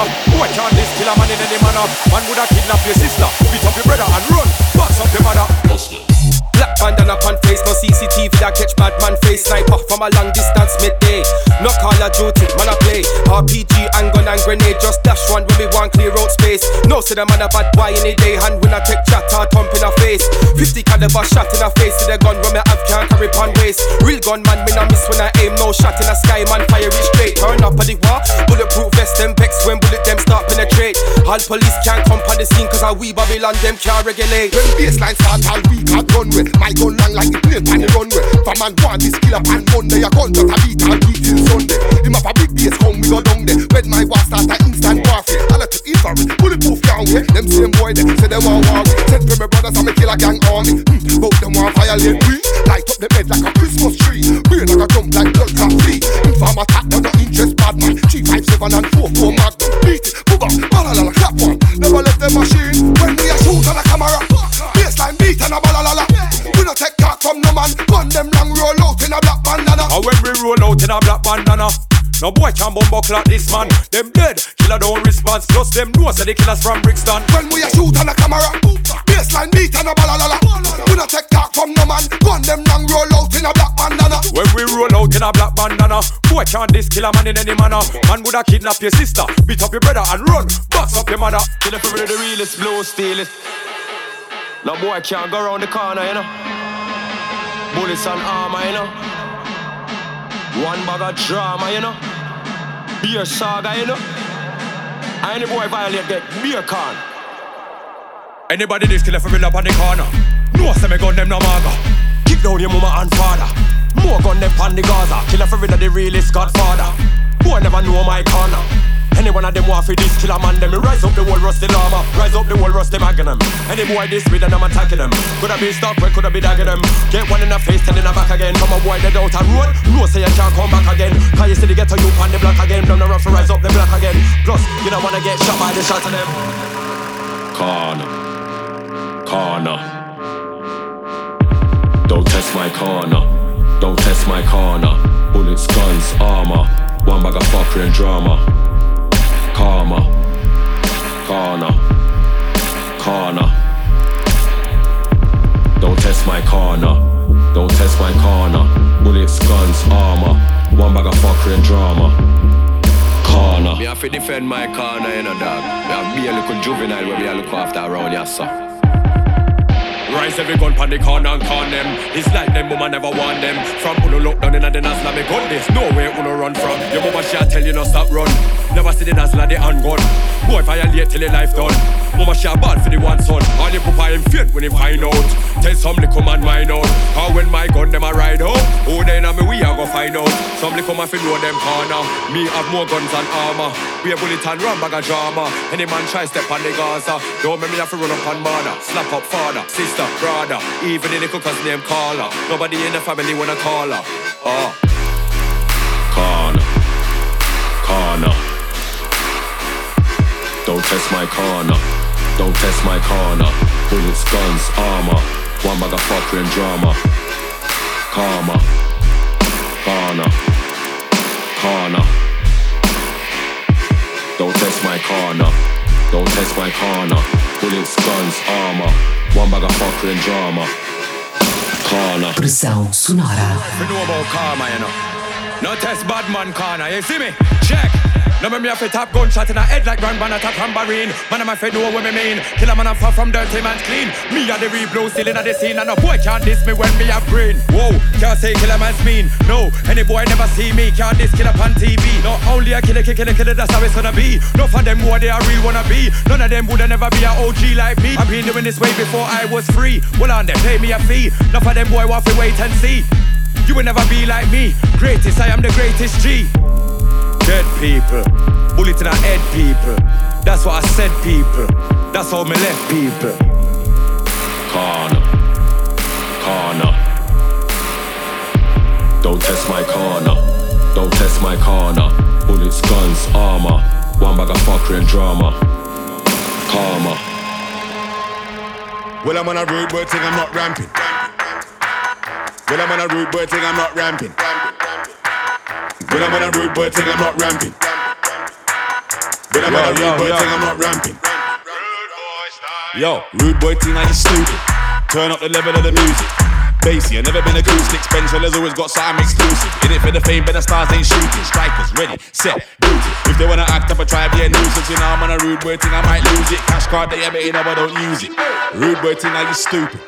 Bandana, boy can't this kill a man in any manner. Man woulda kidnap your sister, beat up your brother and run, box up your mother. Black bandana on face, no CCTV that catch bad man face. Sniper from a long distance midday. No call of duty, man I play. RPG and gun and grenade, just dash one when we want clear out space. No say the man a bad boy any day, hand when I take chat or thump in a face. 50 caliber shot in a face to the gun when me have can't carry pan waist. Real gun man, me no miss when I aim, no shot in the sky, man fire it straight. Turn up at the war, bulletproof vest them vex when bullet them start penetrate. All police can't come on the scene cause I we Babylon them can't regulate. When baseline start all I run with My gun long like the plane on the runway For man want this killer pan Monday A gun just a beat all week till Sunday Him a big base come we go down there. When my war start a instant warfare I took infrared Bulletproof down way Them same boy they say they want war Send for my brothers and me kill a gang army. Hmm. Both them want violate we Light up the bed like a Christmas tree. Brain like a jump like blood clot flea Inform attack them no interest bad man. 357 and 44 magnum Beat it, boom booba, balalala, clap one. Never left the machine When we a shoot on a camera. Baseline beat and a balalala. We no take talk from no man. Gun them long roll out in a black bandana no boy can bumbo clock this man. Them dead, killer don't response. Plus them know say the killers from Brixton. When we a shoot on a camera Baseline beat and a balalala We no take talk from no man Gun them long roll out in a black bandana When we roll out in a black bandana, boy can't this kill a man in any manner. Man woulda kidnap your sister, beat up your brother and run, box up your mother. Kill it for real, the realest blow, steal it. No boy can't go around the corner, you know. Bullets and armor, you know. One bag of drama, you know. Beer saga, you know. Any boy violate get beer can. Anybody this killer for real up on the corner. No say me gun them no maga. Kick down your mama and father. More gun them pan the Gaza. Killer for real, the realest godfather. Boy never know my corner. Any one of them want for this killer man, them rise up the whole rusty llama, rise up the whole rusty magnum. Any boy this with and I'm attacking them. Coulda be stuck, where coulda be dagging them. Get one in the face, ten in back again. From a boy dead out a road, no say you can't come back again. Cause you see the ghetto youth on the block again. Down the rough rise up the block again. Plus, you don't wanna get shot by the shots of them. Corner. Corner. Don't test my corner. Don't test my corner. Bullets, guns, armor. One bag of fuckery and drama. Karma. Corner. Corner. Don't test my corner. Don't test my corner. Bullets, guns, armor. One bag of fuckery and drama. Corner. Me have to defend my corner, you know, dog. Me have be a little juvenile when we a look after around here, so. Rise every gun pan the corner and con them. It's like them woman never want them. From Uno look down in the Nazla me gun this. No way Uno run from. Your mama she tell you no stop run. Never see the Nazla the handgun. Boy violate till the life done. Mama she a bad for the one son. All the papa him faint when he find out. Tell some little man mine out. How when my gun them a ride out. Who then a me we a go find out. Some little man fi know them corner. Me have more guns and armor. We a bullet and ram bag of drama. Any man try step on the Gaza. Don't make me have to run up on mother. Slap up father, sister, brother. Even in the little cousin name caller. Nobody in the family wanna call her. Oh. Corner. Corner. Don't test my corner. Don't test my corner. Bullets, guns, armor. One fuckery and drama. Karma. Corner. Corner. Don't test my corner. Don't test my corner. Bullets, guns, armor. One fuckery and drama. Corner. Pressão sonora. We know about karma, you know. No test bad man corner, you see me? Check. No me me a fit top gunshot in a head like Grand Ban attack tambourine. Man, I'm a fit know what me mean. Kill a man, I'm far from dirty man's clean. Me a the real blue still in the scene, and no boy can't diss me when me have green. Whoa, can't say kill a man's mean. No, any boy never see me can't diss kill up on TV. No, only a killer, killer, killer, that's how it's gonna be. No for them what they are real wanna be. None of them woulda never be a OG like me. I've been doing this way before I was free. Well on them, pay me a fee. Enough of them boy want to wait and see. You will never be like me. Greatest, I am the greatest G. Dead people, bullet in our head people. That's what I said, people. That's how me left people. Corner, corner. Don't test my corner. Don't test my corner. Bullets, guns, armor. One bag of fuckery and drama. Karma. Well, I'm on a rude boy thing, I'm not ramping. Well, I'm on a rude boy thing, I'm not ramping. Well, I'm on a rude boy thing, I'm not ramping. Well, I'm on a rude boy thing, I'm not ramping. Yo, rude boy thing, are you stupid? Turn up the level of the music. Bassy, I never been acoustic. Spencer's always got something exclusive. In it for the fame, but the stars ain't shooting. Strikers, ready, set, duty. If they wanna act up or try to be a nuisance, you know I'm on a rude boy thing, I might lose it. Cash card, they ever in, I don't use it. Rude boy thing, are you stupid?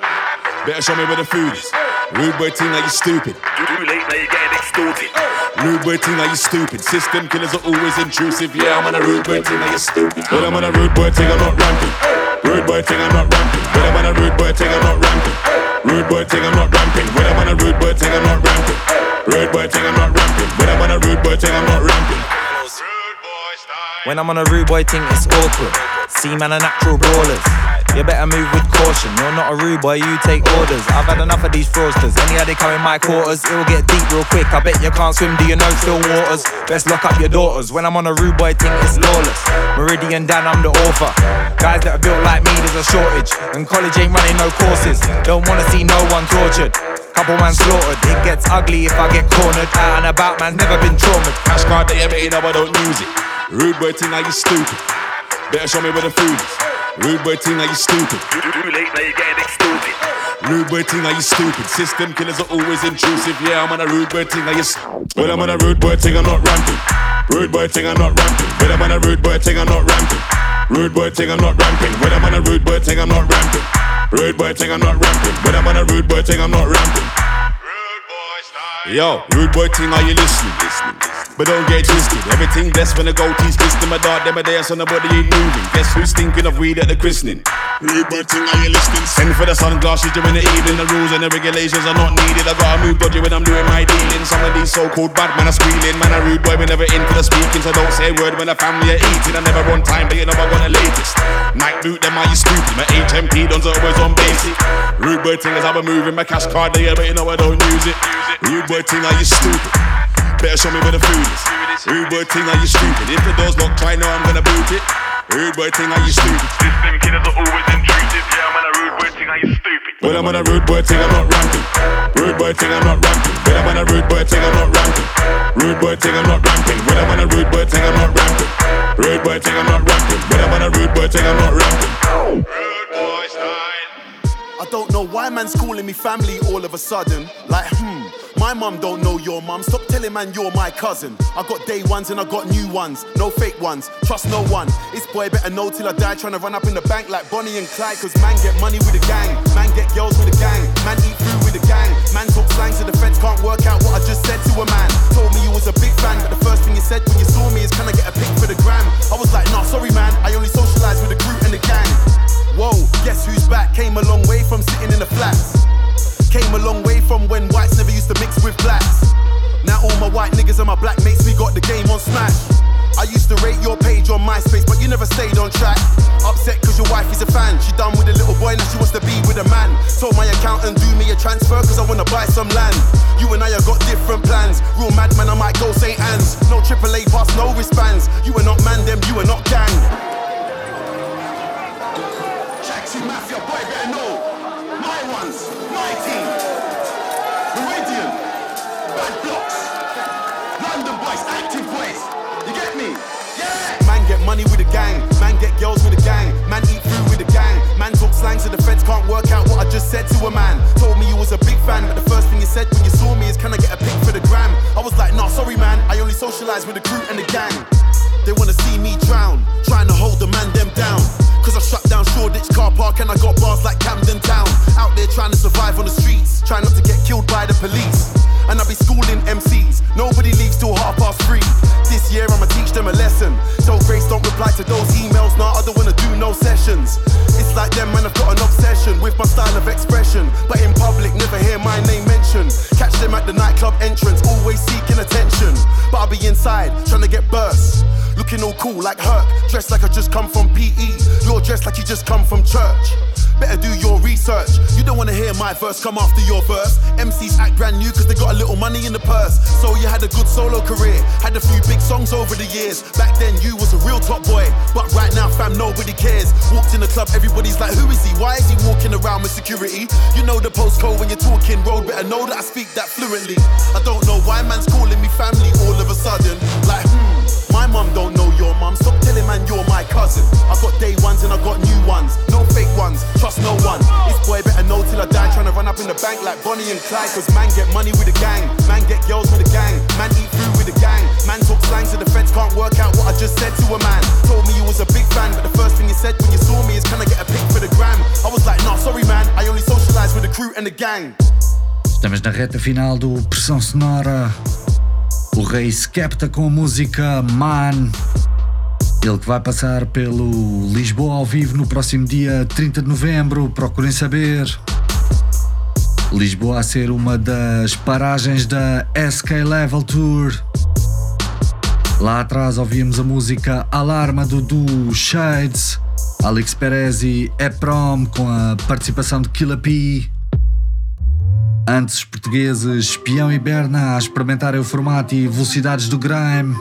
Better show me where the food is. Rude boy thing, are you stupid? Too late, now you're getting extorted. Rude boy thing, are you stupid? System killers are always intrusive. Yeah, I'm on a rude boy thing, are you stupid? Well, I'm on a rude boy thing, I'm not ramping. Rude boy thing, I'm not ramping. Well, I'm on a rude boy thing, I'm not ramping. Rude boy thing, I'm not ramping. Well, I'm on a rude boy thing, I'm not ramping. Rude boy thing, I'm not ramping. Well, I'm on a rude boy thing, I'm not ramping. When I'm on a rude boy thing, it's awkward. See, man, are natural brawlers. You better move with caution. You're not a rude boy, you take orders. I've had enough of these fraudsters. Anyhow they come in my quarters, it'll get deep real quick. I bet you can't swim, do you know still waters? Best lock up your daughters. When I'm on a rude boy thing, it's lawless. Meridian Dan, I'm the author. Guys that are built like me, there's a shortage. And college ain't running no courses. Don't wanna see no one tortured. Couple man slaughtered. It gets ugly if I get cornered. Out and about, man's never been traumatized. Cash card that you made, I don't use it. Rude boy thing, now you stupid? Better show me where the food is. Rude boy thing, are you stupid? Too late, now you're getting extorted. Rude boy thing, are you stupid? System killers are always intrusive. Yeah, I'm on a rude boy thing, are you s- Well, I'm on a rude boy thing, I'm not ramping. Rude boy thing, I'm not ramping. Well, I'm on a rude boy thing, I'm not ramping. Rude boy thing, I'm not ramping. Well, I'm on a rude boy thing, I'm not ramping. Rude boy thing, I'm not ramping. Well, I'm on a rude boy thing, I'm not ramping. Yo, rude boy thing, are you listening? But don't get twisted. Everything blessed when the goatees twist them a dart, them a dance on the body ain't moving. Guess who's thinking of weed at the christening? Rude boy thing, are you listening? Send for the sunglasses during the evening. The rules and the regulations are not needed. I gotta move dodgy when I'm doing my dealing. Some of these so-called bad men are squealing. Man, a rude boy, we never in for the speaking. So don't say a word when the family are eating. I never run time, but you know I got the latest. Night boot, them are you stupid? My HMP dons are always on basic. Rude boy thing is how I'm moving. My cash card there, but you know I don't use it. Rude boy thing, are you stupid? Better show me where the food is. Rude boy thing, are you stupid? If the door's locked, try know I'm gonna boot it. Rude boy thing, are you stupid? System killers are always intrusive. Yeah, I'm on a rude boy thing, are you stupid? Well, I'm on a rude boy thing, I'm not ramping. Rude boy thing, I'm not ramping. Well, I'm on a rude boy thing, I'm not ramping. Rude boy thing, I'm not ramping. Well, I'm on a rude boy thing, I'm not ramping. Rude boy thing, I'm not ramping. Well, I'm on a rude boy thing, I'm not ramping. Don't know why man's calling me family all of a sudden. Like, hmm, my mum don't know your mum. Stop telling man you're my cousin. I got day ones and I got new ones. No fake ones. Trust no one. This boy better know till I die. Trying to run up in the bank like Bonnie and Clyde. Cause man get money with a gang. Man get girls with a gang. Man eat food with a gang. Man talk slang so the feds can't work out what I just said to a man. Told me you was a big fan. But the first thing you said when you saw me is, can I get a pic for the gram? I was like, nah, sorry man. I only socialize with the group and the gang. Whoa, I used to rate your page on MySpace, but you never stayed on track. Upset cause your wife is a fan. She done with a little boy, now she wants to be with a man. Told my accountant do me a transfer cause I wanna buy some land. with the gang. Man get girls with the gang. Man eat food with the gang. Man talk slang so the feds can't work out what I just said to a man. Told me you was a big fan, but the first thing you said when you saw me is, Can I get a pic for the gram? I was like, Nah, sorry man, I only socialize with the crew and the gang. They wanna see me drown, trying to hold the man them down. Cause I shut down Shoreditch car park and I got bars like Camden Town. Out there trying to survive on the streets, trying not to get killed by the police. And I be schooling MCs, nobody leaves till half past three. This year I'm a a lesson. So Grace don't reply to those emails. Nah, I don't wanna do no sessions. It's like them man, I've got an obsession with my style of expression. But in public, never hear my name mentioned. Catch them at the nightclub entrance, always seeking attention. But I'll be inside, trying to get burst. Looking all cool like Herc, dressed like I just come from PE. You're dressed like you just come from church. Better do your research. You don't wanna hear my verse come after your verse. MCs act brand new cause they got a little money in the purse. So you had a good solo career, had a few big songs over the years. Back then you was a real top boy, but right now fam nobody cares. Walked in the club, everybody's like, who is he? Why is he walking around with security? You know the postcode when you're talking road, better know that I speak that fluently. I don't know why man's calling me family bank like Bonnie and Clyde. Cause man get money with a gang. Man get girls with a gang. Man eat food with a gang. Man talk slang so the feds can't work out what I just said to a man. Told me you was a big fan, but the first thing you said when you saw me is can I get a pic for the gram? I was like, nah, sorry man. I only socialize with the crew and the gang. Estamos na reta final do Pressão Sonora. O Rei Skepta com a música Man. Ele que vai passar pelo Lisboa ao vivo no próximo dia 30 de novembro. Procurem saber. Lisboa a ser uma das paragens da SK Level Tour. Lá atrás ouvimos a música Alarma do duo Shades, Alex Perez e Eprom com a participação de Killa P. Antes os portugueses Espião e Berna a experimentarem o formato e velocidades do grime.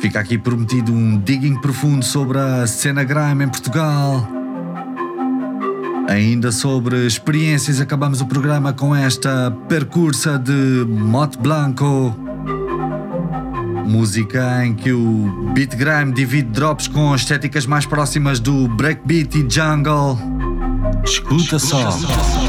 Fica aqui prometido um digging profundo sobre a cena grime em Portugal. Ainda sobre experiências, acabamos o programa com esta percursa de Mot Blanco. Música em que o beat grime divide drops com estéticas mais próximas do breakbeat e jungle. Escuta só. Woo!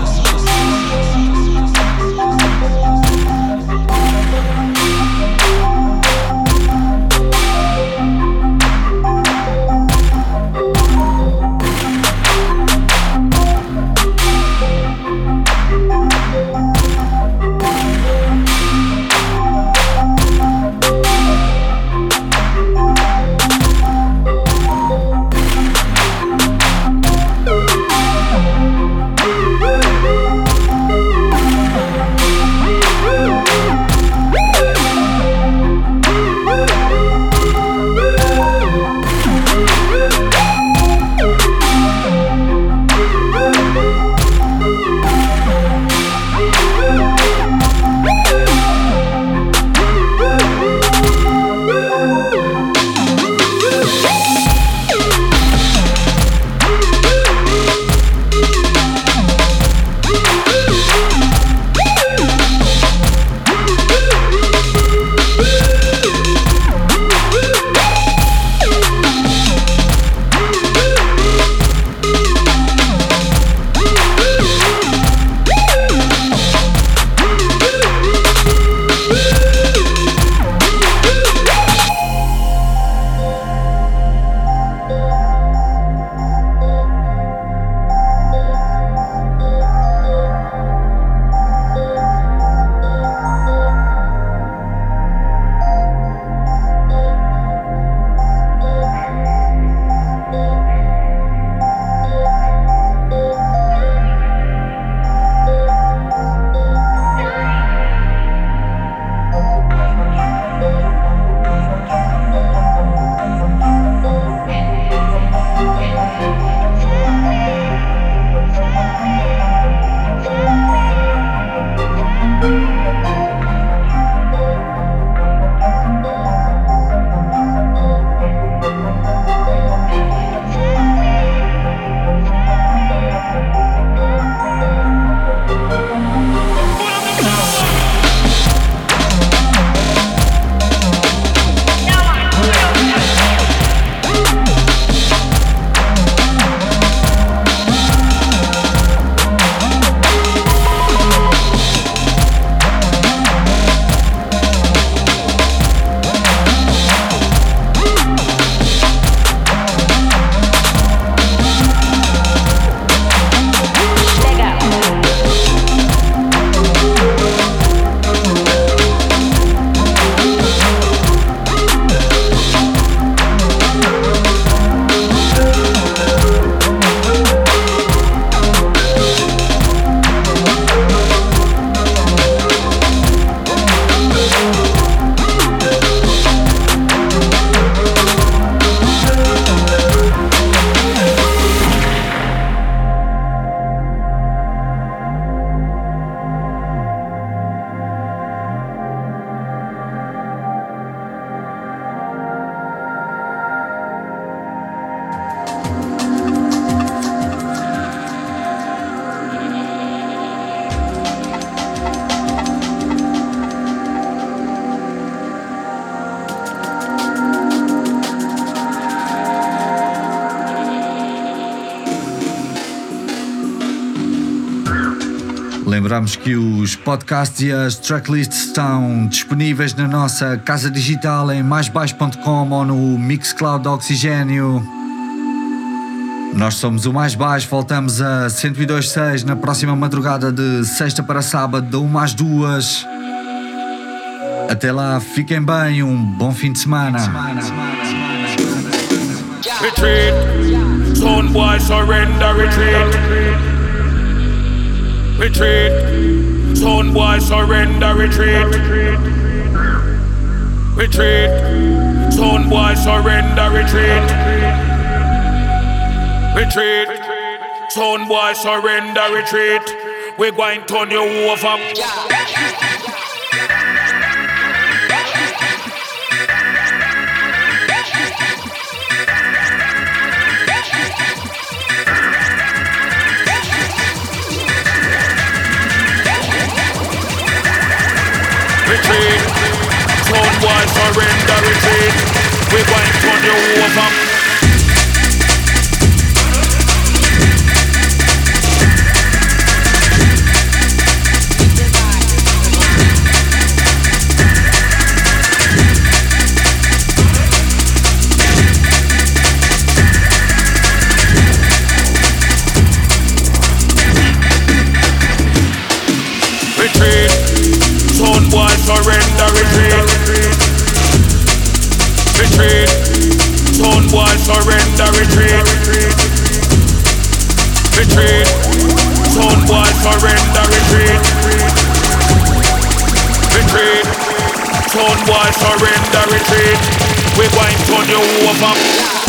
Podcasts e as tracklists estão disponíveis na nossa casa digital em maisbaixo.com ou no Mixcloud Oxigênio. Nós somos o Mais Baixo, voltamos a 102.6 na próxima madrugada de sexta para sábado, de 1 às 2. Até lá, fiquem bem, um bom fim de semana. Retreat, son boy surrender, retreat. Retreat, son boy surrender, retreat. Retreat, son boy surrender, retreat. Retreat, son boy surrender, retreat. We going to turn you over. retreat. Son boy surrender. We going to turn you over. Surrender retreat. Retreat. Son boy surrender retreat. Retreat. Son boy surrender retreat. We going to turn you over. Retreat.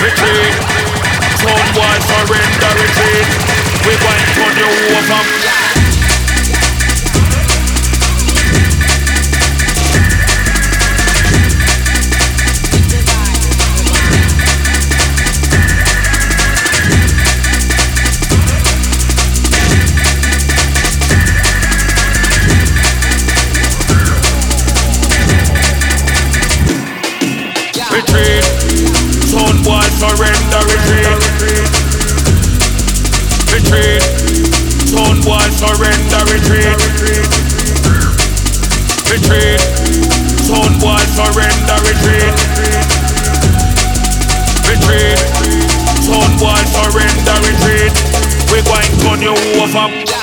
Retreat. Son boy surrender retreat. We to turn you over. Going to turn you over.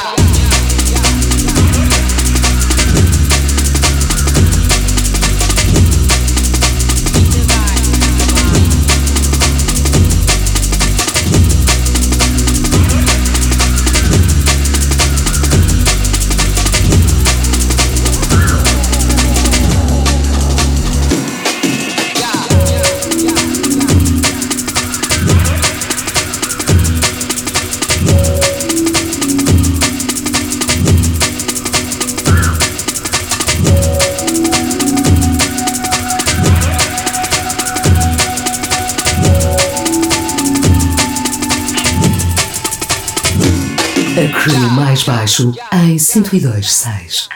Baixo em 102.6.